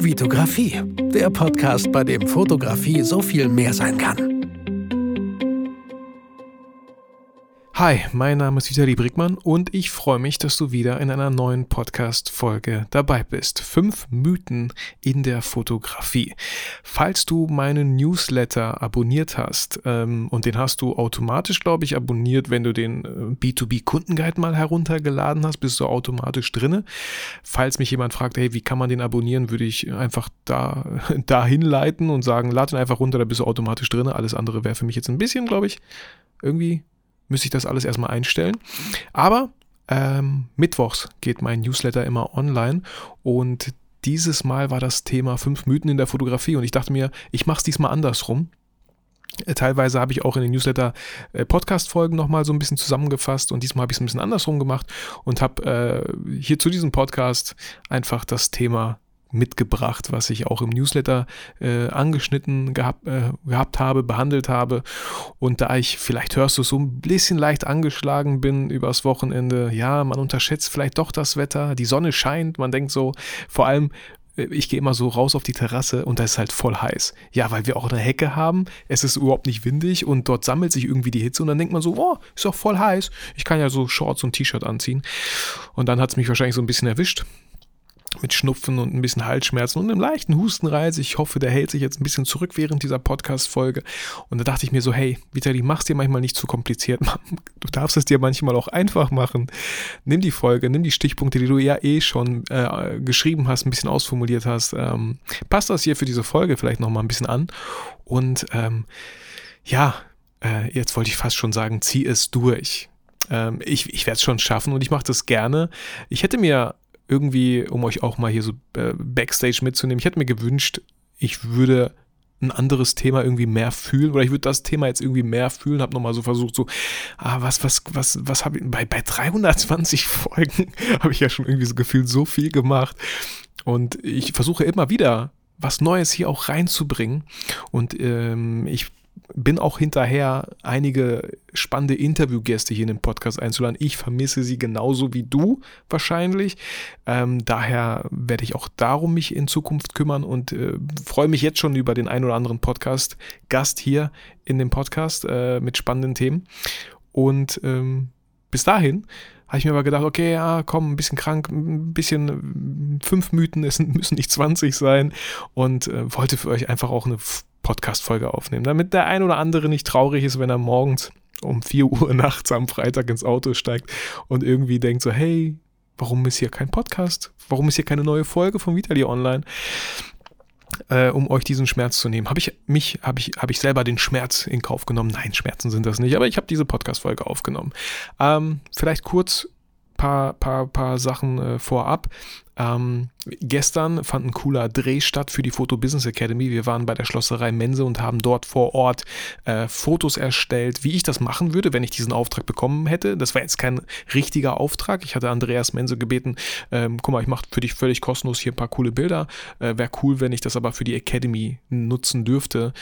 Vitografie, der Podcast, bei dem Fotografie so viel mehr sein kann. Hi, mein Name ist Vitali Brickmann und ich freue mich, dass du wieder in einer neuen Podcast-Folge dabei bist. Fünf Mythen in der Fotografie. Falls du meinen Newsletter abonniert hast, ähm, und den hast du automatisch, glaube ich, abonniert, wenn du den äh, B2B-Kundenguide mal heruntergeladen hast, bist du automatisch drinne. Falls mich jemand fragt, hey, wie kann man den abonnieren, würde ich einfach da, dahin leiten und sagen, lad ihn einfach runter, da bist du automatisch drinne. Alles andere wäre für mich jetzt ein bisschen, glaube ich, irgendwie müsste ich das alles erstmal einstellen. Aber ähm, mittwochs geht mein Newsletter immer online und dieses Mal war das Thema fünf Mythen in der Fotografie und ich dachte mir, ich mache es diesmal andersrum. Äh, teilweise habe ich auch in den Newsletter äh, Podcast-Folgen nochmal so ein bisschen zusammengefasst und diesmal habe ich es ein bisschen andersrum gemacht und habe äh, hier zu diesem Podcast einfach das Thema mitgebracht, was ich auch im Newsletter äh, angeschnitten gehabt, äh, gehabt habe, behandelt habe. Und da ich, vielleicht hörst du so ein bisschen leicht angeschlagen bin übers Wochenende, ja, man unterschätzt vielleicht doch das Wetter, die Sonne scheint, man denkt so, vor allem äh, ich gehe immer so raus auf die Terrasse und da ist halt voll heiß. Ja, weil wir auch eine Hecke haben, es ist überhaupt nicht windig und dort sammelt sich irgendwie die Hitze und dann denkt man so, oh, ist doch voll heiß. Ich kann ja so Shorts und T-Shirt anziehen. Und dann hat es mich wahrscheinlich so ein bisschen erwischt mit Schnupfen und ein bisschen Halsschmerzen und einem leichten Hustenreiz. Ich hoffe, der hält sich jetzt ein bisschen zurück während dieser Podcast-Folge. Und da dachte ich mir so, hey, Vitali, mach's dir manchmal nicht zu kompliziert. Du darfst es dir manchmal auch einfach machen. Nimm die Folge, nimm die Stichpunkte, die du ja eh schon äh, geschrieben hast, ein bisschen ausformuliert hast. Ähm, passt das hier für diese Folge vielleicht nochmal ein bisschen an. Und ähm, ja, äh, jetzt wollte ich fast schon sagen, zieh es durch. Ähm, ich ich werde es schon schaffen und ich mache das gerne. Ich hätte mir irgendwie, um euch auch mal hier so äh, Backstage mitzunehmen, ich hätte mir gewünscht, ich würde ein anderes Thema irgendwie mehr fühlen oder ich würde das Thema jetzt irgendwie mehr fühlen, habe nochmal so versucht, so, ah, was, was, was, was habe ich, bei, bei 320 Folgen habe ich ja schon irgendwie so gefühlt so viel gemacht. Und ich versuche immer wieder was Neues hier auch reinzubringen. Und ähm, ich bin auch hinterher, einige spannende Interviewgäste hier in den Podcast einzuladen. Ich vermisse sie genauso wie du wahrscheinlich. Ähm, daher werde ich auch darum mich in Zukunft kümmern und äh, freue mich jetzt schon über den ein oder anderen Podcast-Gast hier in dem Podcast äh, mit spannenden Themen. Und ähm, bis dahin habe ich mir aber gedacht, okay, ja, komm, ein bisschen krank, ein bisschen fünf Mythen, es müssen nicht 20 sein und äh, wollte für euch einfach auch eine Podcast-Folge aufnehmen, damit der ein oder andere nicht traurig ist, wenn er morgens um 4 Uhr nachts am Freitag ins Auto steigt und irgendwie denkt so, hey, warum ist hier kein Podcast? Warum ist hier keine neue Folge von Vitali online? Äh, um euch diesen Schmerz zu nehmen. Habe ich mich, habe ich, habe ich selber den Schmerz in Kauf genommen? Nein, Schmerzen sind das nicht, aber ich habe diese Podcast-Folge aufgenommen. Ähm, vielleicht kurz paar, paar, paar Sachen äh, vorab. Ähm, gestern fand ein cooler Dreh statt für die Photo Business Academy. Wir waren bei der Schlosserei Mense und haben dort vor Ort äh, Fotos erstellt, wie ich das machen würde, wenn ich diesen Auftrag bekommen hätte. Das war jetzt kein richtiger Auftrag. Ich hatte Andreas Mense gebeten, ähm, guck mal, ich mache für dich völlig kostenlos hier ein paar coole Bilder. Äh, Wäre cool, wenn ich das aber für die Academy nutzen dürfte,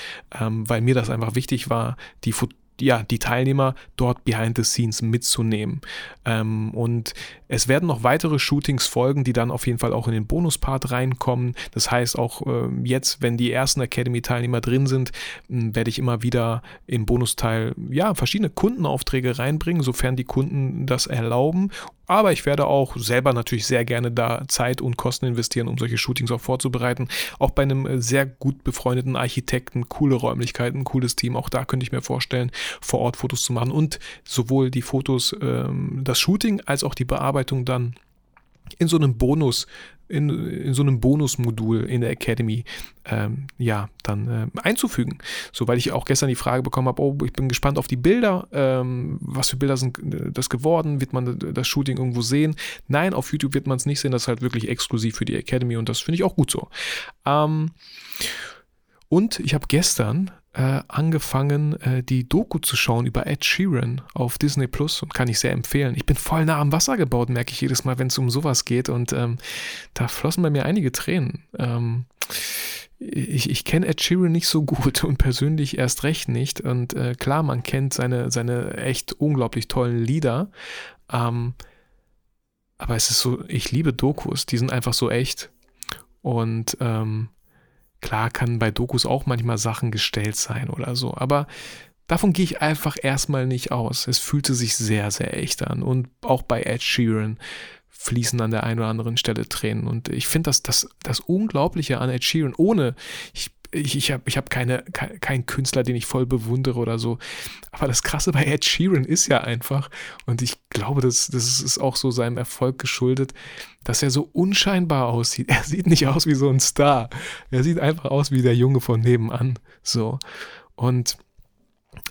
ähm, weil mir das einfach wichtig war, die Foto ja, die Teilnehmer dort behind the scenes mitzunehmen. Ähm, und es werden noch weitere Shootings folgen, die dann auf jeden Fall auch in den Bonuspart reinkommen. Das heißt, auch äh, jetzt, wenn die ersten Academy-Teilnehmer drin sind, werde ich immer wieder im Bonusteil ja, verschiedene Kundenaufträge reinbringen, sofern die Kunden das erlauben aber ich werde auch selber natürlich sehr gerne da Zeit und Kosten investieren, um solche Shootings auch vorzubereiten. Auch bei einem äh, sehr gut befreundeten Architekten, coole Räumlichkeiten, cooles Team. Auch da könnte ich mir vorstellen, vor Ort Fotos zu machen und sowohl die Fotos, ähm, das Shooting als auch die Bearbeitung dann in so einem Bonus in, in so einem Bonusmodul in der Academy ähm, ja dann ähm, einzufügen. So, weil ich auch gestern die Frage bekommen habe, oh, ich bin gespannt auf die Bilder. Ähm, was für Bilder sind äh, das geworden? Wird man das Shooting irgendwo sehen? Nein, auf YouTube wird man es nicht sehen. Das ist halt wirklich exklusiv für die Academy und das finde ich auch gut so. Ähm, und ich habe gestern äh, angefangen, äh, die Doku zu schauen über Ed Sheeran auf Disney Plus und kann ich sehr empfehlen. Ich bin voll nah am Wasser gebaut, merke ich jedes Mal, wenn es um sowas geht und ähm, da flossen bei mir einige Tränen. Ähm, ich, ich kenne Ed Sheeran nicht so gut und persönlich erst recht nicht. Und äh, klar, man kennt seine, seine echt unglaublich tollen Lieder. Ähm, aber es ist so, ich liebe Dokus, die sind einfach so echt. Und ähm, klar kann bei Dokus auch manchmal Sachen gestellt sein oder so, aber davon gehe ich einfach erstmal nicht aus. Es fühlte sich sehr, sehr echt an. Und auch bei Ed Sheeran fließen an der einen oder anderen Stelle Tränen. Und ich finde das, das, das Unglaubliche an Ed Sheeran, ohne, ich ich, ich habe ich hab keine, kein, keinen Künstler, den ich voll bewundere oder so. Aber das Krasse bei Ed Sheeran ist ja einfach, und ich glaube, das, das ist auch so seinem Erfolg geschuldet, dass er so unscheinbar aussieht. Er sieht nicht aus wie so ein Star. Er sieht einfach aus wie der Junge von nebenan. So. Und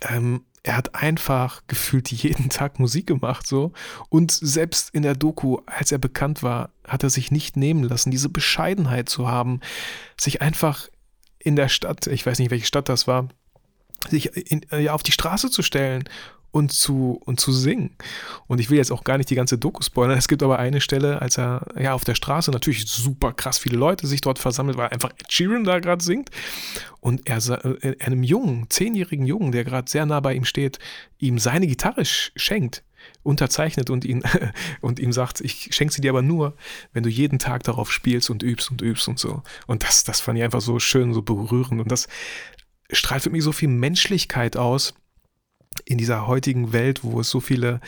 ähm, er hat einfach gefühlt jeden Tag Musik gemacht, so. Und selbst in der Doku, als er bekannt war, hat er sich nicht nehmen lassen, diese Bescheidenheit zu haben, sich einfach in der Stadt, ich weiß nicht, welche Stadt das war, sich in, äh, ja, auf die Straße zu stellen und zu, und zu singen. Und ich will jetzt auch gar nicht die ganze Doku spoilern. Es gibt aber eine Stelle, als er ja auf der Straße natürlich super krass viele Leute sich dort versammelt, weil einfach Ed Sheeran da gerade singt. Und er äh, einem Jungen, zehnjährigen Jungen, der gerade sehr nah bei ihm steht, ihm seine Gitarre schenkt unterzeichnet und ihn und ihm sagt, ich schenke sie dir aber nur, wenn du jeden Tag darauf spielst und übst und übst und so. Und das, das fand ich einfach so schön, so berührend und das strahlt für mich so viel Menschlichkeit aus in dieser heutigen Welt, wo es so viele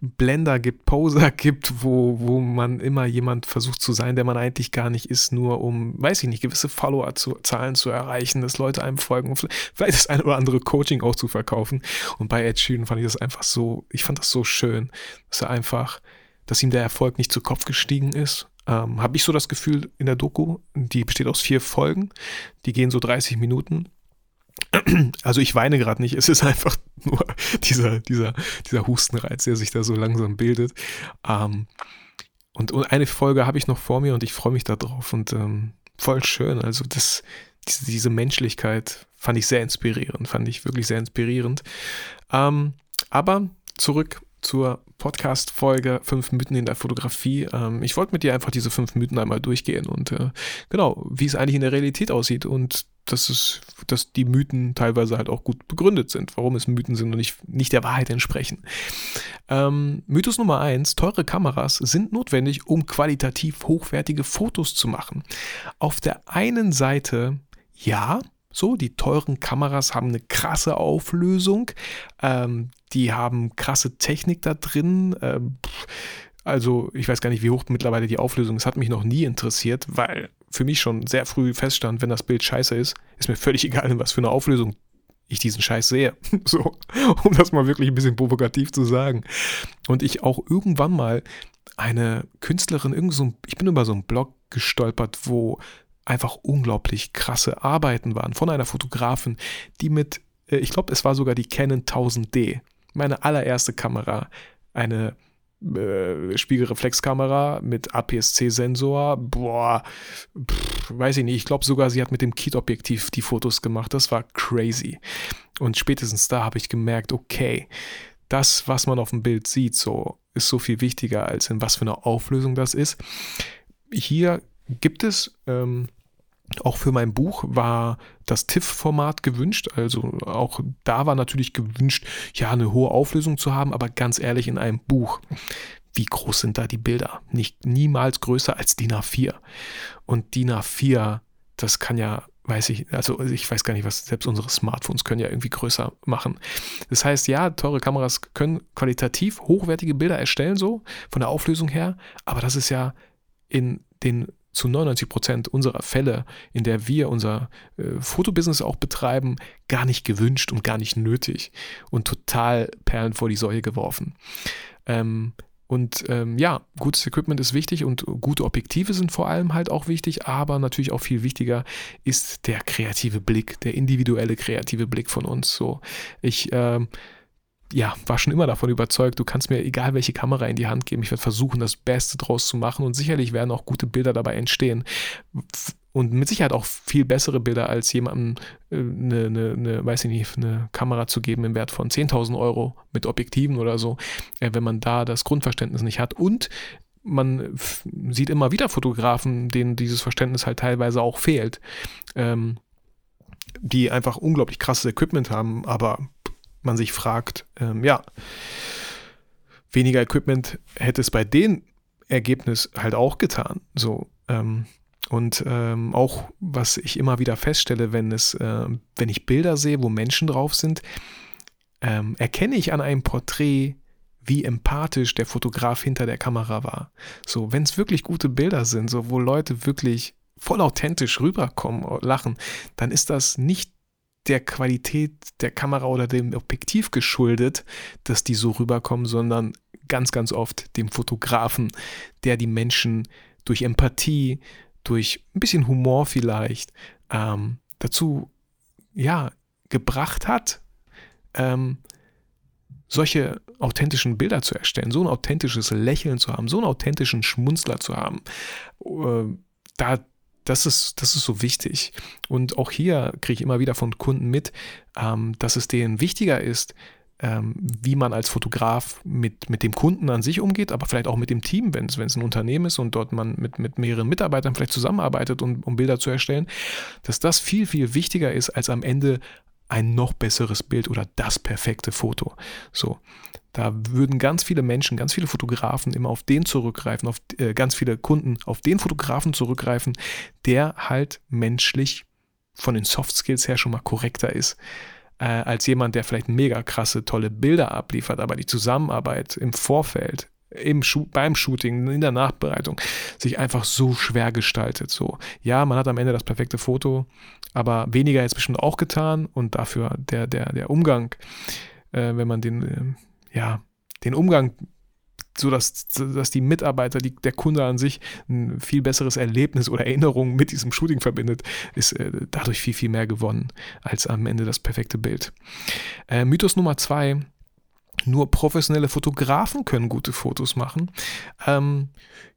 Blender gibt, Poser gibt, wo, wo man immer jemand versucht zu sein, der man eigentlich gar nicht ist, nur um, weiß ich nicht, gewisse Follower-Zahlen zu erreichen, dass Leute einem folgen, vielleicht das eine oder andere Coaching auch zu verkaufen. Und bei Ed Sheeran fand ich das einfach so, ich fand das so schön, dass er einfach, dass ihm der Erfolg nicht zu Kopf gestiegen ist. Ähm, Habe ich so das Gefühl in der Doku, die besteht aus vier Folgen, die gehen so 30 Minuten also ich weine gerade nicht, es ist einfach nur dieser, dieser, dieser Hustenreiz, der sich da so langsam bildet. Ähm, und, und, eine Folge habe ich noch vor mir und ich freue mich darauf und ähm, voll schön. Also das, diese, diese, Menschlichkeit fand ich sehr inspirierend, fand ich wirklich sehr inspirierend. Ähm, aber zurück zur Podcast-Folge 5 Mythen in der Fotografie. Ähm, ich wollte mit dir einfach diese fünf Mythen einmal durchgehen und äh, genau, wie es eigentlich in der Realität aussieht und dass es, dass die Mythen teilweise halt auch gut begründet sind, warum es Mythen sind und nicht, nicht der Wahrheit entsprechen. Ähm, Mythos Nummer eins: teure Kameras sind notwendig, um qualitativ hochwertige Fotos zu machen. Auf der einen Seite ja, so, die teuren Kameras haben eine krasse Auflösung, ähm, die haben krasse Technik da drin. Ähm, also ich weiß gar nicht, wie hoch mittlerweile die Auflösung ist. Hat mich noch nie interessiert, weil für mich schon sehr früh feststand, wenn das Bild scheiße ist, ist mir völlig egal, in was für eine Auflösung ich diesen Scheiß sehe. So, um das mal wirklich ein bisschen provokativ zu sagen. Und ich auch irgendwann mal eine Künstlerin, irgend so, ich bin über so einen Blog gestolpert, wo einfach unglaublich krasse Arbeiten waren von einer Fotografin, die mit, äh, ich glaube, es war sogar die Canon 1000D, meine allererste Kamera, eine äh, Spiegelreflexkamera mit APS-C-Sensor. Boah, pff, weiß ich nicht. Ich glaube sogar, sie hat mit dem Kit-Objektiv die Fotos gemacht. Das war crazy. Und spätestens da habe ich gemerkt, okay, das, was man auf dem Bild sieht, so ist so viel wichtiger, als in was für einer Auflösung das ist. Hier gibt es ähm, auch für mein Buch war das TIFF-Format gewünscht. Also auch da war natürlich gewünscht, ja, eine hohe Auflösung zu haben, aber ganz ehrlich, in einem Buch, wie groß sind da die Bilder? Nicht niemals größer als DIN A4. Und DIN A4, das kann ja, weiß ich, also ich weiß gar nicht, was selbst unsere Smartphones können ja irgendwie größer machen. Das heißt, ja, teure Kameras können qualitativ hochwertige Bilder erstellen, so von der Auflösung her, aber das ist ja in den zu 99 Prozent unserer Fälle, in der wir unser äh, Fotobusiness auch betreiben, gar nicht gewünscht und gar nicht nötig und total Perlen vor die Säue geworfen. Ähm, und ähm, ja, gutes Equipment ist wichtig und gute Objektive sind vor allem halt auch wichtig, aber natürlich auch viel wichtiger ist der kreative Blick, der individuelle kreative Blick von uns. So, ich ähm, ja, war schon immer davon überzeugt, du kannst mir egal welche Kamera in die Hand geben, ich werde versuchen, das Beste draus zu machen und sicherlich werden auch gute Bilder dabei entstehen. Und mit Sicherheit auch viel bessere Bilder, als jemandem eine, eine, eine, weiß ich nicht, eine Kamera zu geben im Wert von 10.000 Euro mit Objektiven oder so, äh, wenn man da das Grundverständnis nicht hat. Und man sieht immer wieder Fotografen, denen dieses Verständnis halt teilweise auch fehlt. Ähm, die einfach unglaublich krasses Equipment haben, aber man sich fragt, ähm, ja, weniger Equipment hätte es bei dem Ergebnis halt auch getan. So, ähm, Und ähm, auch, was ich immer wieder feststelle, wenn es, äh, wenn ich Bilder sehe, wo Menschen drauf sind, ähm, erkenne ich an einem Porträt, wie empathisch der Fotograf hinter der Kamera war. So, wenn es wirklich gute Bilder sind, so wo Leute wirklich voll authentisch rüberkommen, lachen, dann ist das nicht der Qualität der Kamera oder dem Objektiv geschuldet, dass die so rüberkommen, sondern ganz, ganz oft dem Fotografen, der die Menschen durch Empathie, durch ein bisschen Humor vielleicht ähm, dazu ja gebracht hat, ähm, solche authentischen Bilder zu erstellen, so ein authentisches Lächeln zu haben, so einen authentischen Schmunzler zu haben. Äh, da das ist, das ist so wichtig. Und auch hier kriege ich immer wieder von Kunden mit, ähm, dass es denen wichtiger ist, ähm, wie man als Fotograf mit, mit dem Kunden an sich umgeht, aber vielleicht auch mit dem Team, wenn es ein Unternehmen ist und dort man mit, mit mehreren Mitarbeitern vielleicht zusammenarbeitet, um, um Bilder zu erstellen, dass das viel, viel wichtiger ist, als am Ende ein noch besseres Bild oder das perfekte Foto. So. Da würden ganz viele Menschen, ganz viele Fotografen immer auf den zurückgreifen, auf äh, ganz viele Kunden auf den Fotografen zurückgreifen, der halt menschlich von den Soft Skills her schon mal korrekter ist äh, als jemand, der vielleicht mega krasse, tolle Bilder abliefert, aber die Zusammenarbeit im Vorfeld, im beim Shooting, in der Nachbereitung, sich einfach so schwer gestaltet. So, ja, man hat am Ende das perfekte Foto, aber weniger jetzt bestimmt auch getan und dafür der, der, der Umgang, äh, wenn man den, äh, ja, den Umgang so dass, dass die Mitarbeiter, die, der Kunde an sich ein viel besseres Erlebnis oder Erinnerung mit diesem Shooting verbindet, ist äh, dadurch viel, viel mehr gewonnen als am Ende das perfekte Bild. Äh, Mythos Nummer zwei. Nur professionelle Fotografen können gute Fotos machen. Ähm,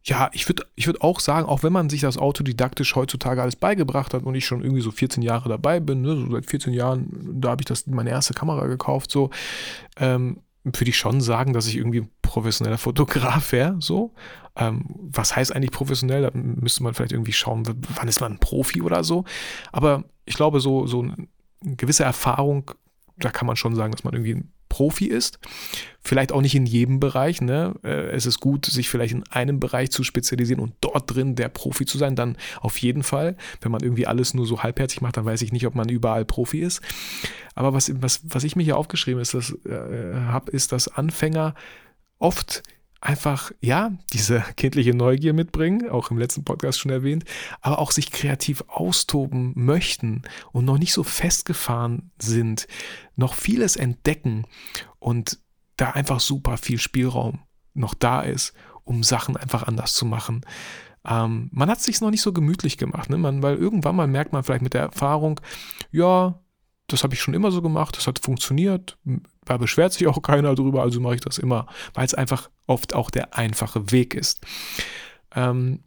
ja, ich würde ich würd auch sagen, auch wenn man sich das autodidaktisch heutzutage alles beigebracht hat und ich schon irgendwie so 14 Jahre dabei bin, ne, so seit 14 Jahren, da habe ich das meine erste Kamera gekauft, so, ähm, würde ich schon sagen, dass ich irgendwie professioneller Fotograf wäre, so. Ähm, was heißt eigentlich professionell? Da müsste man vielleicht irgendwie schauen, wann ist man ein Profi oder so. Aber ich glaube, so, so eine gewisse Erfahrung, da kann man schon sagen, dass man irgendwie ein Profi ist. Vielleicht auch nicht in jedem Bereich. Ne? Äh, es ist gut, sich vielleicht in einem Bereich zu spezialisieren und dort drin der Profi zu sein. Dann auf jeden Fall. Wenn man irgendwie alles nur so halbherzig macht, dann weiß ich nicht, ob man überall Profi ist. Aber was, was, was ich mir hier aufgeschrieben ist, das, äh, habe, ist, dass Anfänger oft einfach, ja, diese kindliche Neugier mitbringen, auch im letzten Podcast schon erwähnt, aber auch sich kreativ austoben möchten und noch nicht so festgefahren sind, noch vieles entdecken und da einfach super viel Spielraum noch da ist, um Sachen einfach anders zu machen. Ähm, man hat es sich noch nicht so gemütlich gemacht, ne? man, weil irgendwann mal merkt man vielleicht mit der Erfahrung, ja, das habe ich schon immer so gemacht, das hat funktioniert, da beschwert sich auch keiner drüber, also mache ich das immer, weil es einfach oft auch der einfache Weg ist. Ähm,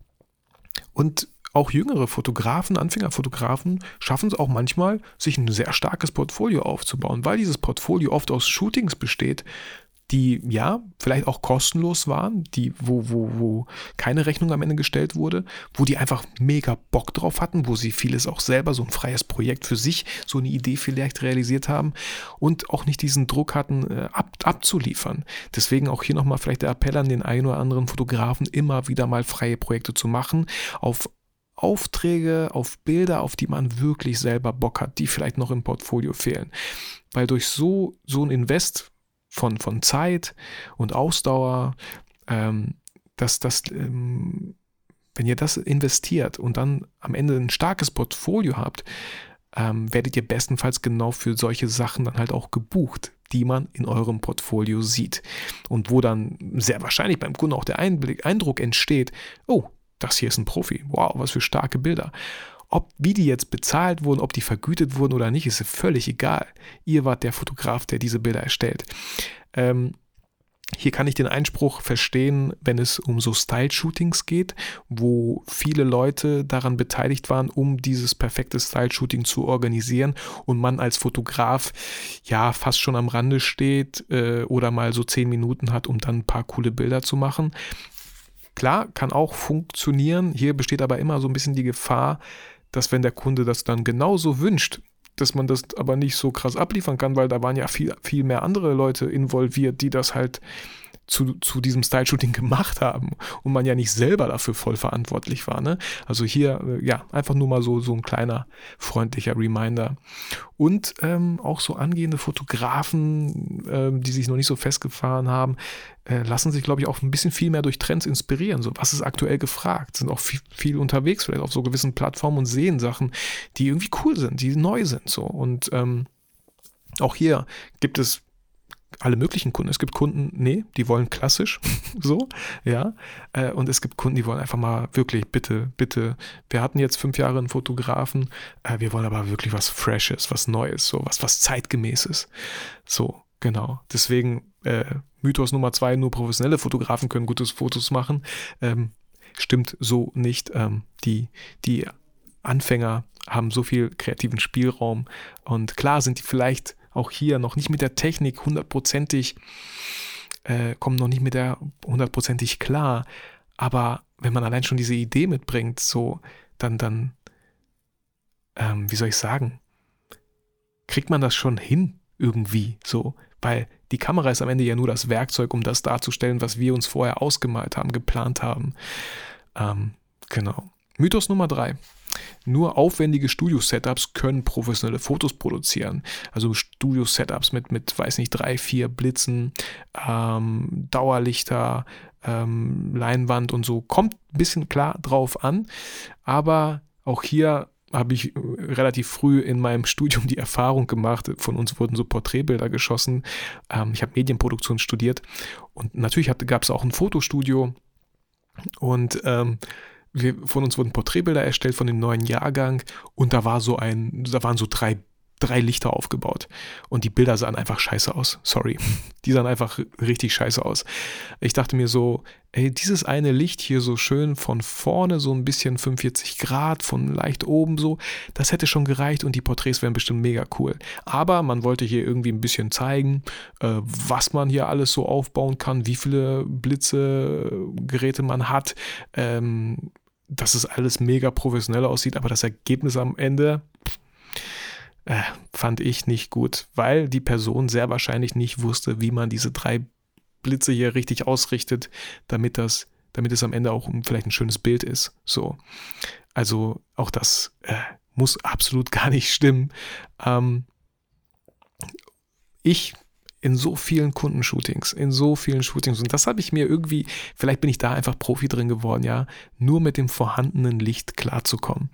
und auch jüngere Fotografen, Anfängerfotografen schaffen es auch manchmal, sich ein sehr starkes Portfolio aufzubauen, weil dieses Portfolio oft aus Shootings besteht, die ja vielleicht auch kostenlos waren, die, wo, wo, wo keine Rechnung am Ende gestellt wurde, wo die einfach mega Bock drauf hatten, wo sie vieles auch selber, so ein freies Projekt für sich, so eine Idee vielleicht realisiert haben und auch nicht diesen Druck hatten, äh, ab, abzuliefern. Deswegen auch hier nochmal vielleicht der Appell an den einen oder anderen Fotografen, immer wieder mal freie Projekte zu machen, auf Aufträge, auf Bilder, auf die man wirklich selber Bock hat, die vielleicht noch im Portfolio fehlen. Weil durch so, so ein Invest, von, von Zeit und Ausdauer, ähm, dass das, ähm, wenn ihr das investiert und dann am Ende ein starkes Portfolio habt, ähm, werdet ihr bestenfalls genau für solche Sachen dann halt auch gebucht, die man in eurem Portfolio sieht. Und wo dann sehr wahrscheinlich beim Kunden auch der Einblick, Eindruck entsteht, oh, das hier ist ein Profi, wow, was für starke Bilder. Ob, wie die jetzt bezahlt wurden, ob die vergütet wurden oder nicht, ist völlig egal. Ihr wart der Fotograf, der diese Bilder erstellt. Ähm, hier kann ich den Einspruch verstehen, wenn es um so Style-Shootings geht, wo viele Leute daran beteiligt waren, um dieses perfekte Style-Shooting zu organisieren und man als Fotograf ja fast schon am Rande steht äh, oder mal so zehn Minuten hat, um dann ein paar coole Bilder zu machen. Klar, kann auch funktionieren. Hier besteht aber immer so ein bisschen die Gefahr, dass wenn der Kunde das dann genauso wünscht, dass man das aber nicht so krass abliefern kann, weil da waren ja viel, viel mehr andere Leute involviert, die das halt zu, zu diesem Style-Shooting gemacht haben und man ja nicht selber dafür voll verantwortlich war. Ne? Also hier, äh, ja, einfach nur mal so, so ein kleiner freundlicher Reminder. Und ähm, auch so angehende Fotografen, ähm, die sich noch nicht so festgefahren haben, äh, lassen sich, glaube ich, auch ein bisschen viel mehr durch Trends inspirieren. So, was ist aktuell gefragt? Sind auch viel, viel unterwegs, vielleicht auf so gewissen Plattformen und sehen Sachen, die irgendwie cool sind, die neu sind. So. Und ähm, auch hier gibt es alle möglichen Kunden. Es gibt Kunden, nee, die wollen klassisch, so, ja. Äh, und es gibt Kunden, die wollen einfach mal wirklich, bitte, bitte. Wir hatten jetzt fünf Jahre einen Fotografen, äh, wir wollen aber wirklich was Freshes, was Neues, so was, was zeitgemäßes. So, genau. Deswegen äh, Mythos Nummer zwei, nur professionelle Fotografen können gutes Fotos machen. Ähm, stimmt so nicht. Ähm, die, die Anfänger haben so viel kreativen Spielraum und klar sind die vielleicht auch hier noch nicht mit der Technik hundertprozentig, äh, kommen noch nicht mit der hundertprozentig klar. Aber wenn man allein schon diese Idee mitbringt, so, dann, dann, ähm, wie soll ich sagen, kriegt man das schon hin irgendwie, so, weil die Kamera ist am Ende ja nur das Werkzeug, um das darzustellen, was wir uns vorher ausgemalt haben, geplant haben. Ähm, genau. Mythos Nummer drei. Nur aufwendige Studio-Setups können professionelle Fotos produzieren. Also Studio-Setups mit, mit, weiß nicht, drei, vier Blitzen, ähm, Dauerlichter, ähm, Leinwand und so. Kommt ein bisschen klar drauf an. Aber auch hier habe ich äh, relativ früh in meinem Studium die Erfahrung gemacht. Von uns wurden so Porträtbilder geschossen. Ähm, ich habe Medienproduktion studiert und natürlich gab es auch ein Fotostudio. Und ähm, wir, von uns wurden Porträtbilder erstellt von dem neuen Jahrgang und da war so ein, da waren so drei, drei Lichter aufgebaut. Und die Bilder sahen einfach scheiße aus. Sorry. Die sahen einfach richtig scheiße aus. Ich dachte mir so, ey, dieses eine Licht hier so schön von vorne, so ein bisschen 45 Grad, von leicht oben so, das hätte schon gereicht und die Porträts wären bestimmt mega cool. Aber man wollte hier irgendwie ein bisschen zeigen, äh, was man hier alles so aufbauen kann, wie viele Blitze, Geräte man hat. Dass es alles mega professionell aussieht, aber das Ergebnis am Ende äh, fand ich nicht gut, weil die Person sehr wahrscheinlich nicht wusste, wie man diese drei Blitze hier richtig ausrichtet, damit das, damit es am Ende auch vielleicht ein schönes Bild ist. So, also auch das äh, muss absolut gar nicht stimmen. Ähm, ich in so vielen Kundenshootings, in so vielen Shootings. Und das habe ich mir irgendwie, vielleicht bin ich da einfach Profi drin geworden, ja, nur mit dem vorhandenen Licht klarzukommen.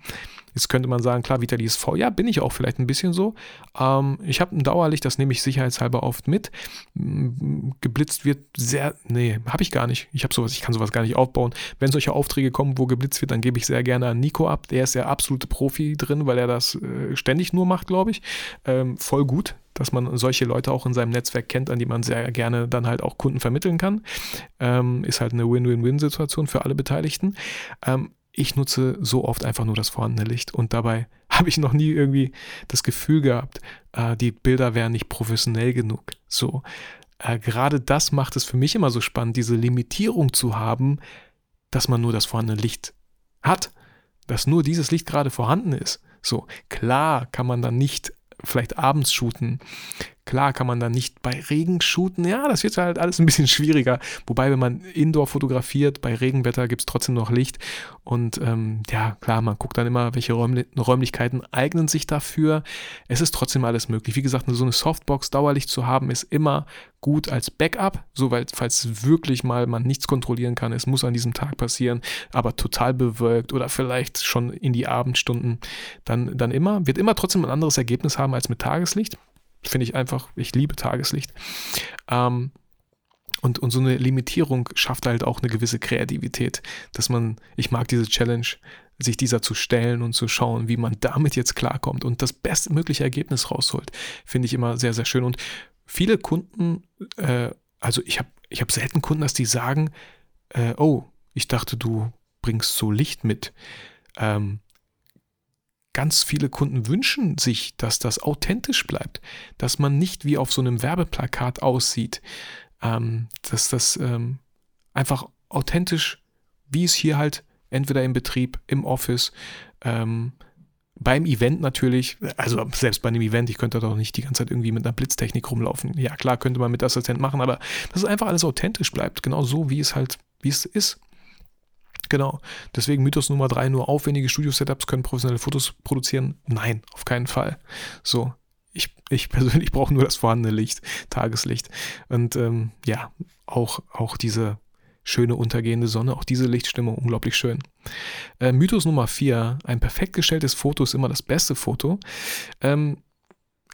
Jetzt könnte man sagen, klar, Vitali ist voll. Ja, bin ich auch vielleicht ein bisschen so. Ähm, ich habe ein Dauerlicht, das nehme ich sicherheitshalber oft mit. Geblitzt wird sehr, nee, habe ich gar nicht. Ich habe sowas, ich kann sowas gar nicht aufbauen. Wenn solche Aufträge kommen, wo geblitzt wird, dann gebe ich sehr gerne an Nico ab. Der ist der absolute Profi drin, weil er das äh, ständig nur macht, glaube ich. Ähm, voll gut, dass man solche Leute auch in seinem Netzwerk kennt, an die man sehr gerne dann halt auch Kunden vermitteln kann. Ähm, ist halt eine Win-Win-Win-Situation für alle Beteiligten. Ähm, ich nutze so oft einfach nur das vorhandene Licht und dabei habe ich noch nie irgendwie das Gefühl gehabt, äh, die Bilder wären nicht professionell genug. So, äh, gerade das macht es für mich immer so spannend, diese Limitierung zu haben, dass man nur das vorhandene Licht hat, dass nur dieses Licht gerade vorhanden ist. So, klar kann man dann nicht vielleicht abends shooten. Klar kann man dann nicht bei Regen shooten. Ja, das wird halt alles ein bisschen schwieriger. Wobei, wenn man Indoor fotografiert, bei Regenwetter gibt es trotzdem noch Licht. Und ähm, ja, klar, man guckt dann immer, welche Räumli Räumlichkeiten eignen sich dafür. Es ist trotzdem alles möglich. Wie gesagt, so eine Softbox Dauerlicht zu haben, ist immer gut als Backup, soweit, falls wirklich mal man nichts kontrollieren kann. Es muss an diesem Tag passieren, aber total bewölkt oder vielleicht schon in die Abendstunden. Dann, dann immer, wird immer trotzdem ein anderes Ergebnis haben als mit Tageslicht. Finde ich einfach, ich liebe Tageslicht. Ähm, und, und so eine Limitierung schafft halt auch eine gewisse Kreativität, dass man, ich mag diese Challenge, sich dieser zu stellen und zu schauen, wie man damit jetzt klarkommt und das bestmögliche Ergebnis rausholt, finde ich immer sehr, sehr schön. Und viele Kunden, äh, also ich habe ich hab selten Kunden, dass die sagen, äh, oh, ich dachte, du bringst so Licht mit. Ähm, ganz viele Kunden wünschen sich, dass das authentisch bleibt, dass man nicht wie auf so einem Werbeplakat aussieht, ähm, dass das ähm, einfach authentisch, wie es hier halt entweder im Betrieb, im Office, ähm, beim Event natürlich, also selbst bei einem Event, ich könnte doch nicht die ganze Zeit irgendwie mit einer Blitztechnik rumlaufen. Ja, klar, könnte man mit Assistent machen, aber dass es einfach alles authentisch bleibt, genau so, wie es halt, wie es ist. Genau. Deswegen Mythos Nummer drei, nur aufwendige Studio-Setups können professionelle Fotos produzieren. Nein, auf keinen Fall. So. Ich, ich persönlich brauche nur das vorhandene Licht, Tageslicht. Und ähm, ja, auch, auch diese schöne untergehende Sonne, auch diese Lichtstimmung unglaublich schön. Äh, Mythos Nummer 4, ein perfekt gestelltes Foto ist immer das beste Foto. Ähm,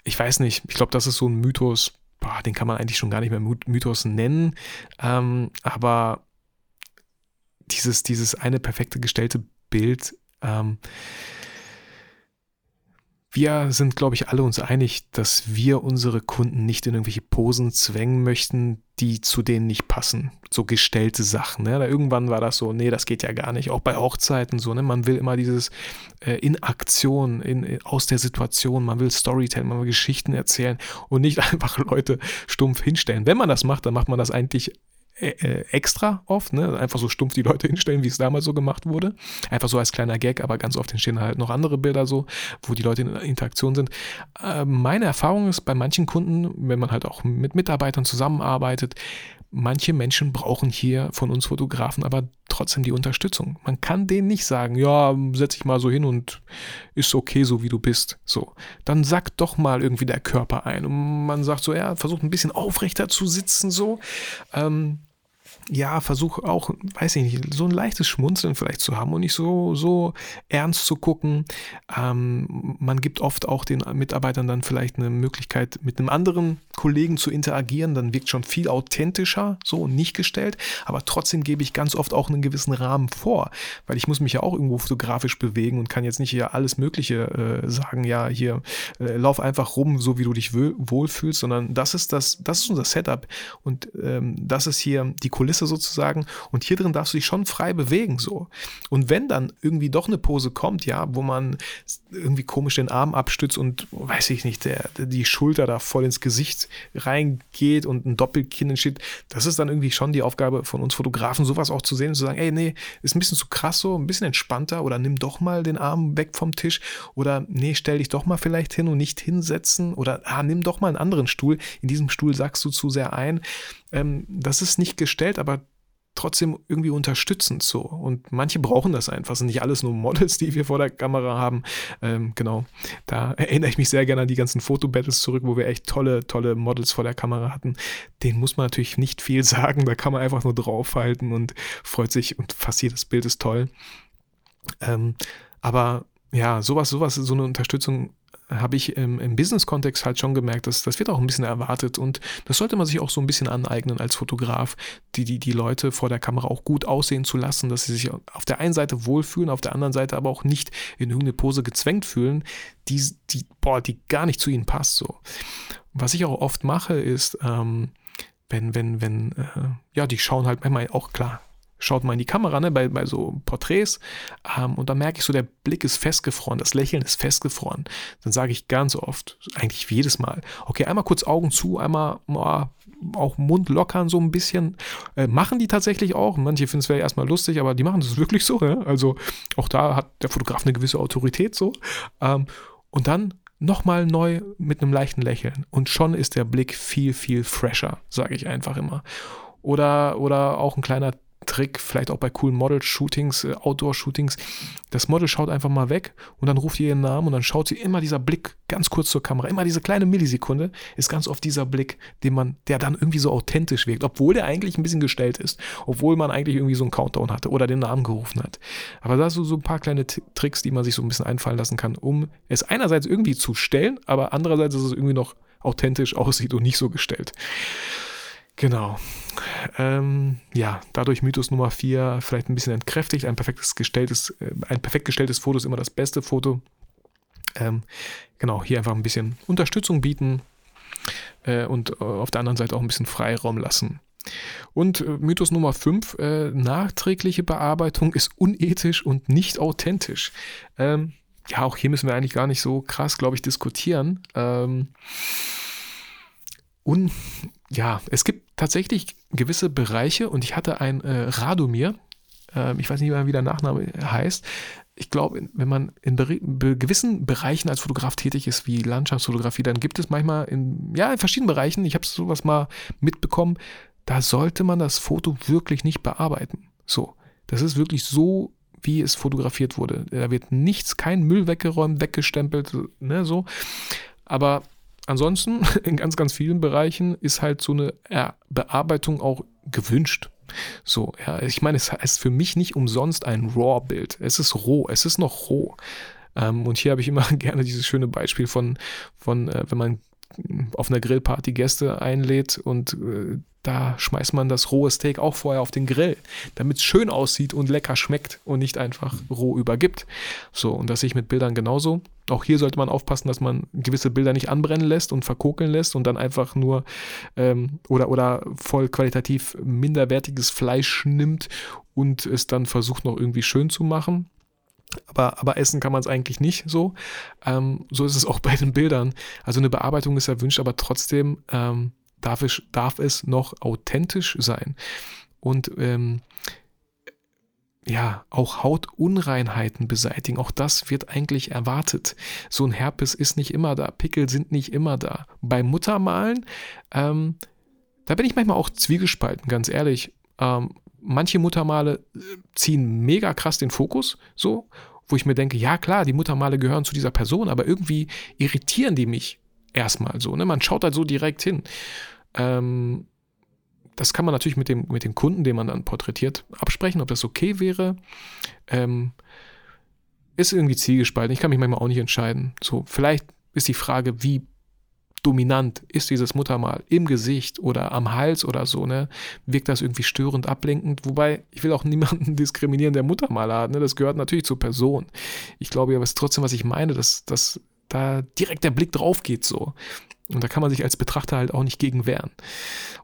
ich weiß nicht, ich glaube, das ist so ein Mythos, boah, den kann man eigentlich schon gar nicht mehr Mythos nennen, ähm, aber dieses, dieses eine perfekte gestellte Bild, ähm, wir sind, glaube ich, alle uns einig, dass wir unsere Kunden nicht in irgendwelche Posen zwängen möchten, die zu denen nicht passen. So gestellte Sachen. Ne? Da irgendwann war das so, nee, das geht ja gar nicht. Auch bei Hochzeiten so. Ne? Man will immer dieses äh, in Aktion, in, aus der Situation. Man will Storytelling, man will Geschichten erzählen und nicht einfach Leute stumpf hinstellen. Wenn man das macht, dann macht man das eigentlich extra oft, ne? einfach so stumpf die Leute hinstellen, wie es damals so gemacht wurde. Einfach so als kleiner Gag, aber ganz oft entstehen halt noch andere Bilder so, wo die Leute in Interaktion sind. Äh, meine Erfahrung ist bei manchen Kunden, wenn man halt auch mit Mitarbeitern zusammenarbeitet, manche Menschen brauchen hier von uns Fotografen aber trotzdem die Unterstützung. Man kann denen nicht sagen, ja, setz dich mal so hin und ist okay, so wie du bist. So, dann sagt doch mal irgendwie der Körper ein und man sagt so, ja, versucht ein bisschen aufrechter zu sitzen so. Ähm, ja, versuche auch, weiß ich nicht, so ein leichtes Schmunzeln vielleicht zu haben und nicht so, so ernst zu gucken. Ähm, man gibt oft auch den Mitarbeitern dann vielleicht eine Möglichkeit, mit einem anderen Kollegen zu interagieren, dann wirkt schon viel authentischer, so nicht gestellt, aber trotzdem gebe ich ganz oft auch einen gewissen Rahmen vor, weil ich muss mich ja auch irgendwo fotografisch bewegen und kann jetzt nicht hier alles Mögliche äh, sagen, ja, hier, äh, lauf einfach rum, so wie du dich wohlfühlst, sondern das ist das, das ist unser Setup. Und ähm, das ist hier die Kulisse Kulisse sozusagen. Und hier drin darfst du dich schon frei bewegen, so. Und wenn dann irgendwie doch eine Pose kommt, ja, wo man irgendwie komisch den Arm abstützt und, weiß ich nicht, der, die Schulter da voll ins Gesicht reingeht und ein Doppelkinn entsteht, das ist dann irgendwie schon die Aufgabe von uns Fotografen, sowas auch zu sehen und zu sagen, ey, nee, ist ein bisschen zu krass so, ein bisschen entspannter oder nimm doch mal den Arm weg vom Tisch oder nee, stell dich doch mal vielleicht hin und nicht hinsetzen oder ah, nimm doch mal einen anderen Stuhl. In diesem Stuhl sagst du zu sehr ein. Ähm, das ist nicht gestellt, aber trotzdem irgendwie unterstützend so. Und manche brauchen das einfach. Es sind nicht alles nur Models, die wir vor der Kamera haben. Ähm, genau. Da erinnere ich mich sehr gerne an die ganzen Fotobattles zurück, wo wir echt tolle, tolle Models vor der Kamera hatten. Den muss man natürlich nicht viel sagen. Da kann man einfach nur draufhalten und freut sich und fast jedes Bild ist toll. Ähm, aber ja, sowas, sowas, so eine Unterstützung habe ich im, im Business-Kontext halt schon gemerkt, dass das wird auch ein bisschen erwartet und das sollte man sich auch so ein bisschen aneignen als Fotograf, die, die, die Leute vor der Kamera auch gut aussehen zu lassen, dass sie sich auf der einen Seite wohlfühlen, auf der anderen Seite aber auch nicht in irgendeine Pose gezwängt fühlen, die, die, boah, die gar nicht zu ihnen passt. So. Was ich auch oft mache, ist, ähm, wenn, wenn, wenn, äh, ja, die schauen halt manchmal auch klar, schaut mal in die Kamera, ne, bei, bei so Porträts, ähm, und dann merke ich so, der Blick ist festgefroren, das Lächeln ist festgefroren. Dann sage ich ganz oft, eigentlich jedes Mal, okay, einmal kurz Augen zu, einmal oh, auch Mund lockern so ein bisschen. Äh, machen die tatsächlich auch. Manche finden es vielleicht erstmal lustig, aber die machen das wirklich so. Ja? Also auch da hat der Fotograf eine gewisse Autorität so. Ähm, und dann nochmal neu mit einem leichten Lächeln. Und schon ist der Blick viel, viel fresher, sage ich einfach immer. Oder, oder auch ein kleiner Trick, vielleicht auch bei coolen Model-Shootings, äh, Outdoor-Shootings. Das Model schaut einfach mal weg und dann ruft ihr ihren Namen und dann schaut sie immer dieser Blick ganz kurz zur Kamera. Immer diese kleine Millisekunde ist ganz oft dieser Blick, den man, der dann irgendwie so authentisch wirkt, obwohl der eigentlich ein bisschen gestellt ist, obwohl man eigentlich irgendwie so einen Countdown hatte oder den Namen gerufen hat. Aber da sind so ein paar kleine Tricks, die man sich so ein bisschen einfallen lassen kann, um es einerseits irgendwie zu stellen, aber andererseits, dass es irgendwie noch authentisch aussieht und nicht so gestellt. Genau. Ähm, ja, dadurch Mythos Nummer 4 vielleicht ein bisschen entkräftigt. Ein perfektes gestelltes, äh, ein perfekt gestelltes Foto ist immer das beste Foto. Ähm, genau, hier einfach ein bisschen Unterstützung bieten äh, und äh, auf der anderen Seite auch ein bisschen Freiraum lassen. Und äh, Mythos Nummer 5, äh, nachträgliche Bearbeitung ist unethisch und nicht authentisch. Ähm, ja, auch hier müssen wir eigentlich gar nicht so krass, glaube ich, diskutieren. Ähm, un, ja, es gibt tatsächlich gewisse Bereiche und ich hatte ein äh, Radomir, äh, ich weiß nicht mehr, wie der Nachname heißt, ich glaube, wenn man in gewissen Bereichen als Fotograf tätig ist, wie Landschaftsfotografie, dann gibt es manchmal in, ja, in verschiedenen Bereichen, ich habe sowas mal mitbekommen, da sollte man das Foto wirklich nicht bearbeiten. So, das ist wirklich so, wie es fotografiert wurde. Da wird nichts, kein Müll weggeräumt, weggestempelt, ne, so. Aber ansonsten, in ganz, ganz vielen Bereichen ist halt so eine Bearbeitung auch gewünscht. So, ja, ich meine, es heißt für mich nicht umsonst ein RAW-Bild. Es ist roh, es ist noch roh. Ähm, und hier habe ich immer gerne dieses schöne Beispiel von, von äh, wenn man auf einer Grillparty Gäste einlädt und äh, da schmeißt man das rohe Steak auch vorher auf den Grill, damit es schön aussieht und lecker schmeckt und nicht einfach roh übergibt. So, und das sehe ich mit Bildern genauso. Auch hier sollte man aufpassen, dass man gewisse Bilder nicht anbrennen lässt und verkokeln lässt und dann einfach nur ähm, oder, oder voll qualitativ minderwertiges Fleisch nimmt und es dann versucht noch irgendwie schön zu machen. Aber, aber essen kann man es eigentlich nicht so. Ähm, so ist es auch bei den Bildern. Also eine Bearbeitung ist erwünscht, aber trotzdem ähm, darf es, darf es noch authentisch sein. Und ähm, ja, auch Hautunreinheiten beseitigen. Auch das wird eigentlich erwartet. So ein Herpes ist nicht immer da. Pickel sind nicht immer da. Bei Muttermalen, ähm, da bin ich manchmal auch zwiegespalten, ganz ehrlich. Ähm, manche Muttermale äh, ziehen mega krass den Fokus, so, wo ich mir denke, ja klar, die Muttermale gehören zu dieser Person, aber irgendwie irritieren die mich erstmal so. Ne? Man schaut halt so direkt hin. Ähm, das kann man natürlich mit dem, mit dem Kunden, den man dann porträtiert, absprechen, ob das okay wäre. Ähm, ist irgendwie zielgespalten. Ich kann mich manchmal auch nicht entscheiden. So, vielleicht ist die Frage, wie dominant ist dieses Muttermal im Gesicht oder am Hals oder so, ne? Wirkt das irgendwie störend, ablenkend? Wobei, ich will auch niemanden diskriminieren, der Muttermal hat, ne? Das gehört natürlich zur Person. Ich glaube aber trotzdem, was ich meine, dass, dass da direkt der Blick drauf geht so. Und da kann man sich als Betrachter halt auch nicht gegen wehren.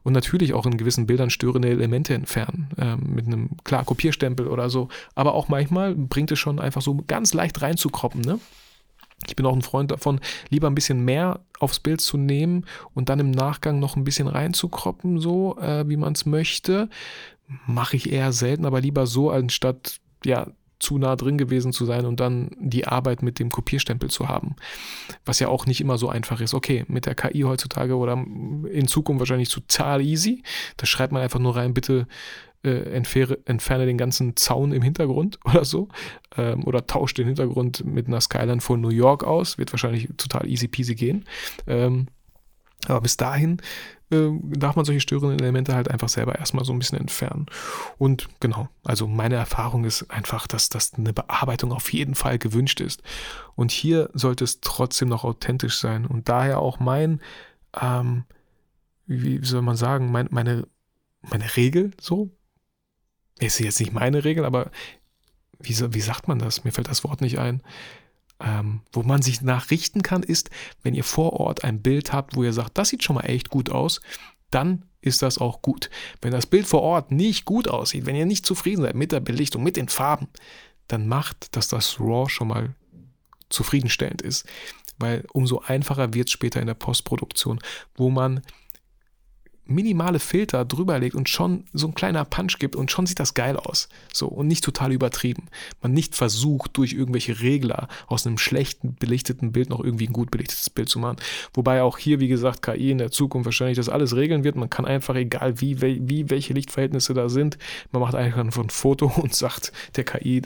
Und natürlich auch in gewissen Bildern störende Elemente entfernen, äh, mit einem klar Kopierstempel oder so. Aber auch manchmal bringt es schon einfach so ganz leicht reinzukroppen, ne? Ich bin auch ein Freund davon, lieber ein bisschen mehr aufs Bild zu nehmen und dann im Nachgang noch ein bisschen reinzukroppen, so äh, wie man es möchte. Mache ich eher selten, aber lieber so, anstatt ja zu nah drin gewesen zu sein und dann die Arbeit mit dem Kopierstempel zu haben. Was ja auch nicht immer so einfach ist. Okay, mit der KI heutzutage oder in Zukunft wahrscheinlich total easy. Da schreibt man einfach nur rein, bitte äh, entferne, entferne den ganzen Zaun im Hintergrund oder so. Ähm, oder tauscht den Hintergrund mit einer Skyline von New York aus. Wird wahrscheinlich total easy peasy gehen. Ähm, aber bis dahin äh, darf man solche störenden Elemente halt einfach selber erstmal so ein bisschen entfernen. Und genau, also meine Erfahrung ist einfach, dass, dass eine Bearbeitung auf jeden Fall gewünscht ist. Und hier sollte es trotzdem noch authentisch sein. Und daher auch mein, ähm, wie soll man sagen, mein, meine, meine Regel so. Ist jetzt nicht meine Regel, aber wie, wie sagt man das? Mir fällt das Wort nicht ein ähm, wo man sich nachrichten kann, ist, wenn ihr vor Ort ein Bild habt, wo ihr sagt, das sieht schon mal echt gut aus, dann ist das auch gut. Wenn das Bild vor Ort nicht gut aussieht, wenn ihr nicht zufrieden seid mit der Belichtung, mit den Farben, dann macht, dass das RAW schon mal zufriedenstellend ist. Weil umso einfacher wird es später in der Postproduktion, wo man minimale Filter drüber legt und schon so ein kleiner Punch gibt und schon sieht das geil aus. So und nicht total übertrieben. Man nicht versucht, durch irgendwelche Regler aus einem schlechten belichteten Bild noch irgendwie ein gut belichtetes Bild zu machen. Wobei auch hier, wie gesagt, KI in der Zukunft wahrscheinlich das alles regeln wird. Man kann einfach, egal wie, wie welche Lichtverhältnisse da sind, man macht einfach ein Foto und sagt der KI,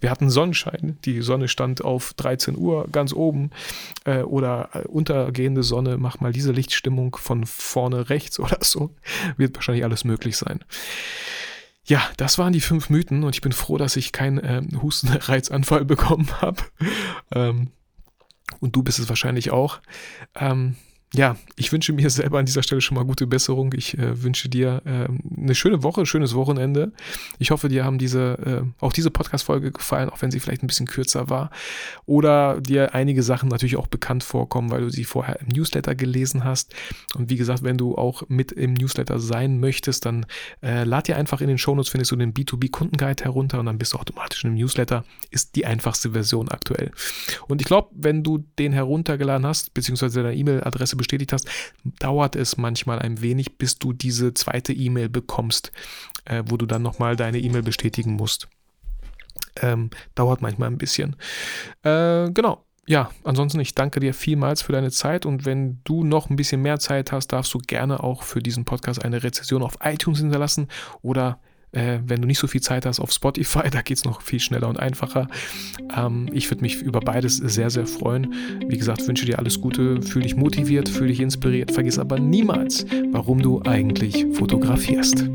wir hatten Sonnenschein, die Sonne stand auf 13 Uhr ganz oben äh, oder äh, untergehende Sonne, mach mal diese Lichtstimmung von vorne rechts oder so. Wird wahrscheinlich alles möglich sein. Ja, das waren die fünf Mythen und ich bin froh, dass ich keinen äh, Hustenreizanfall bekommen habe. Ähm, und du bist es wahrscheinlich auch. Ähm, ja, ich wünsche mir selber an dieser Stelle schon mal gute Besserung. Ich äh, wünsche dir äh, eine schöne Woche, schönes Wochenende. Ich hoffe, dir haben diese, äh, auch diese Podcast-Folge gefallen, auch wenn sie vielleicht ein bisschen kürzer war. Oder dir einige Sachen natürlich auch bekannt vorkommen, weil du sie vorher im Newsletter gelesen hast. Und wie gesagt, wenn du auch mit im Newsletter sein möchtest, dann äh, lad dir einfach in den Shownotes, findest du den B2B-Kundenguide herunter und dann bist du automatisch im Newsletter. Ist die einfachste Version aktuell. Und ich glaube, wenn du den heruntergeladen hast, beziehungsweise deine E-Mail-Adresse bestätigt hast, dauert es manchmal ein wenig, bis du diese zweite E-Mail bekommst, äh, wo du dann nochmal deine E-Mail bestätigen musst. Ähm, dauert manchmal ein bisschen. Äh, genau. Ja, ansonsten ich danke dir vielmals für deine Zeit und wenn du noch ein bisschen mehr Zeit hast, darfst du gerne auch für diesen Podcast eine Rezession auf iTunes hinterlassen oder äh, wenn du nicht so viel Zeit hast auf Spotify, da geht es noch viel schneller und einfacher. Ähm, ich würde mich über beides sehr, sehr freuen. Wie gesagt, wünsche dir alles Gute, fühle dich motiviert, fühle dich inspiriert, vergiss aber niemals, warum du eigentlich fotografierst.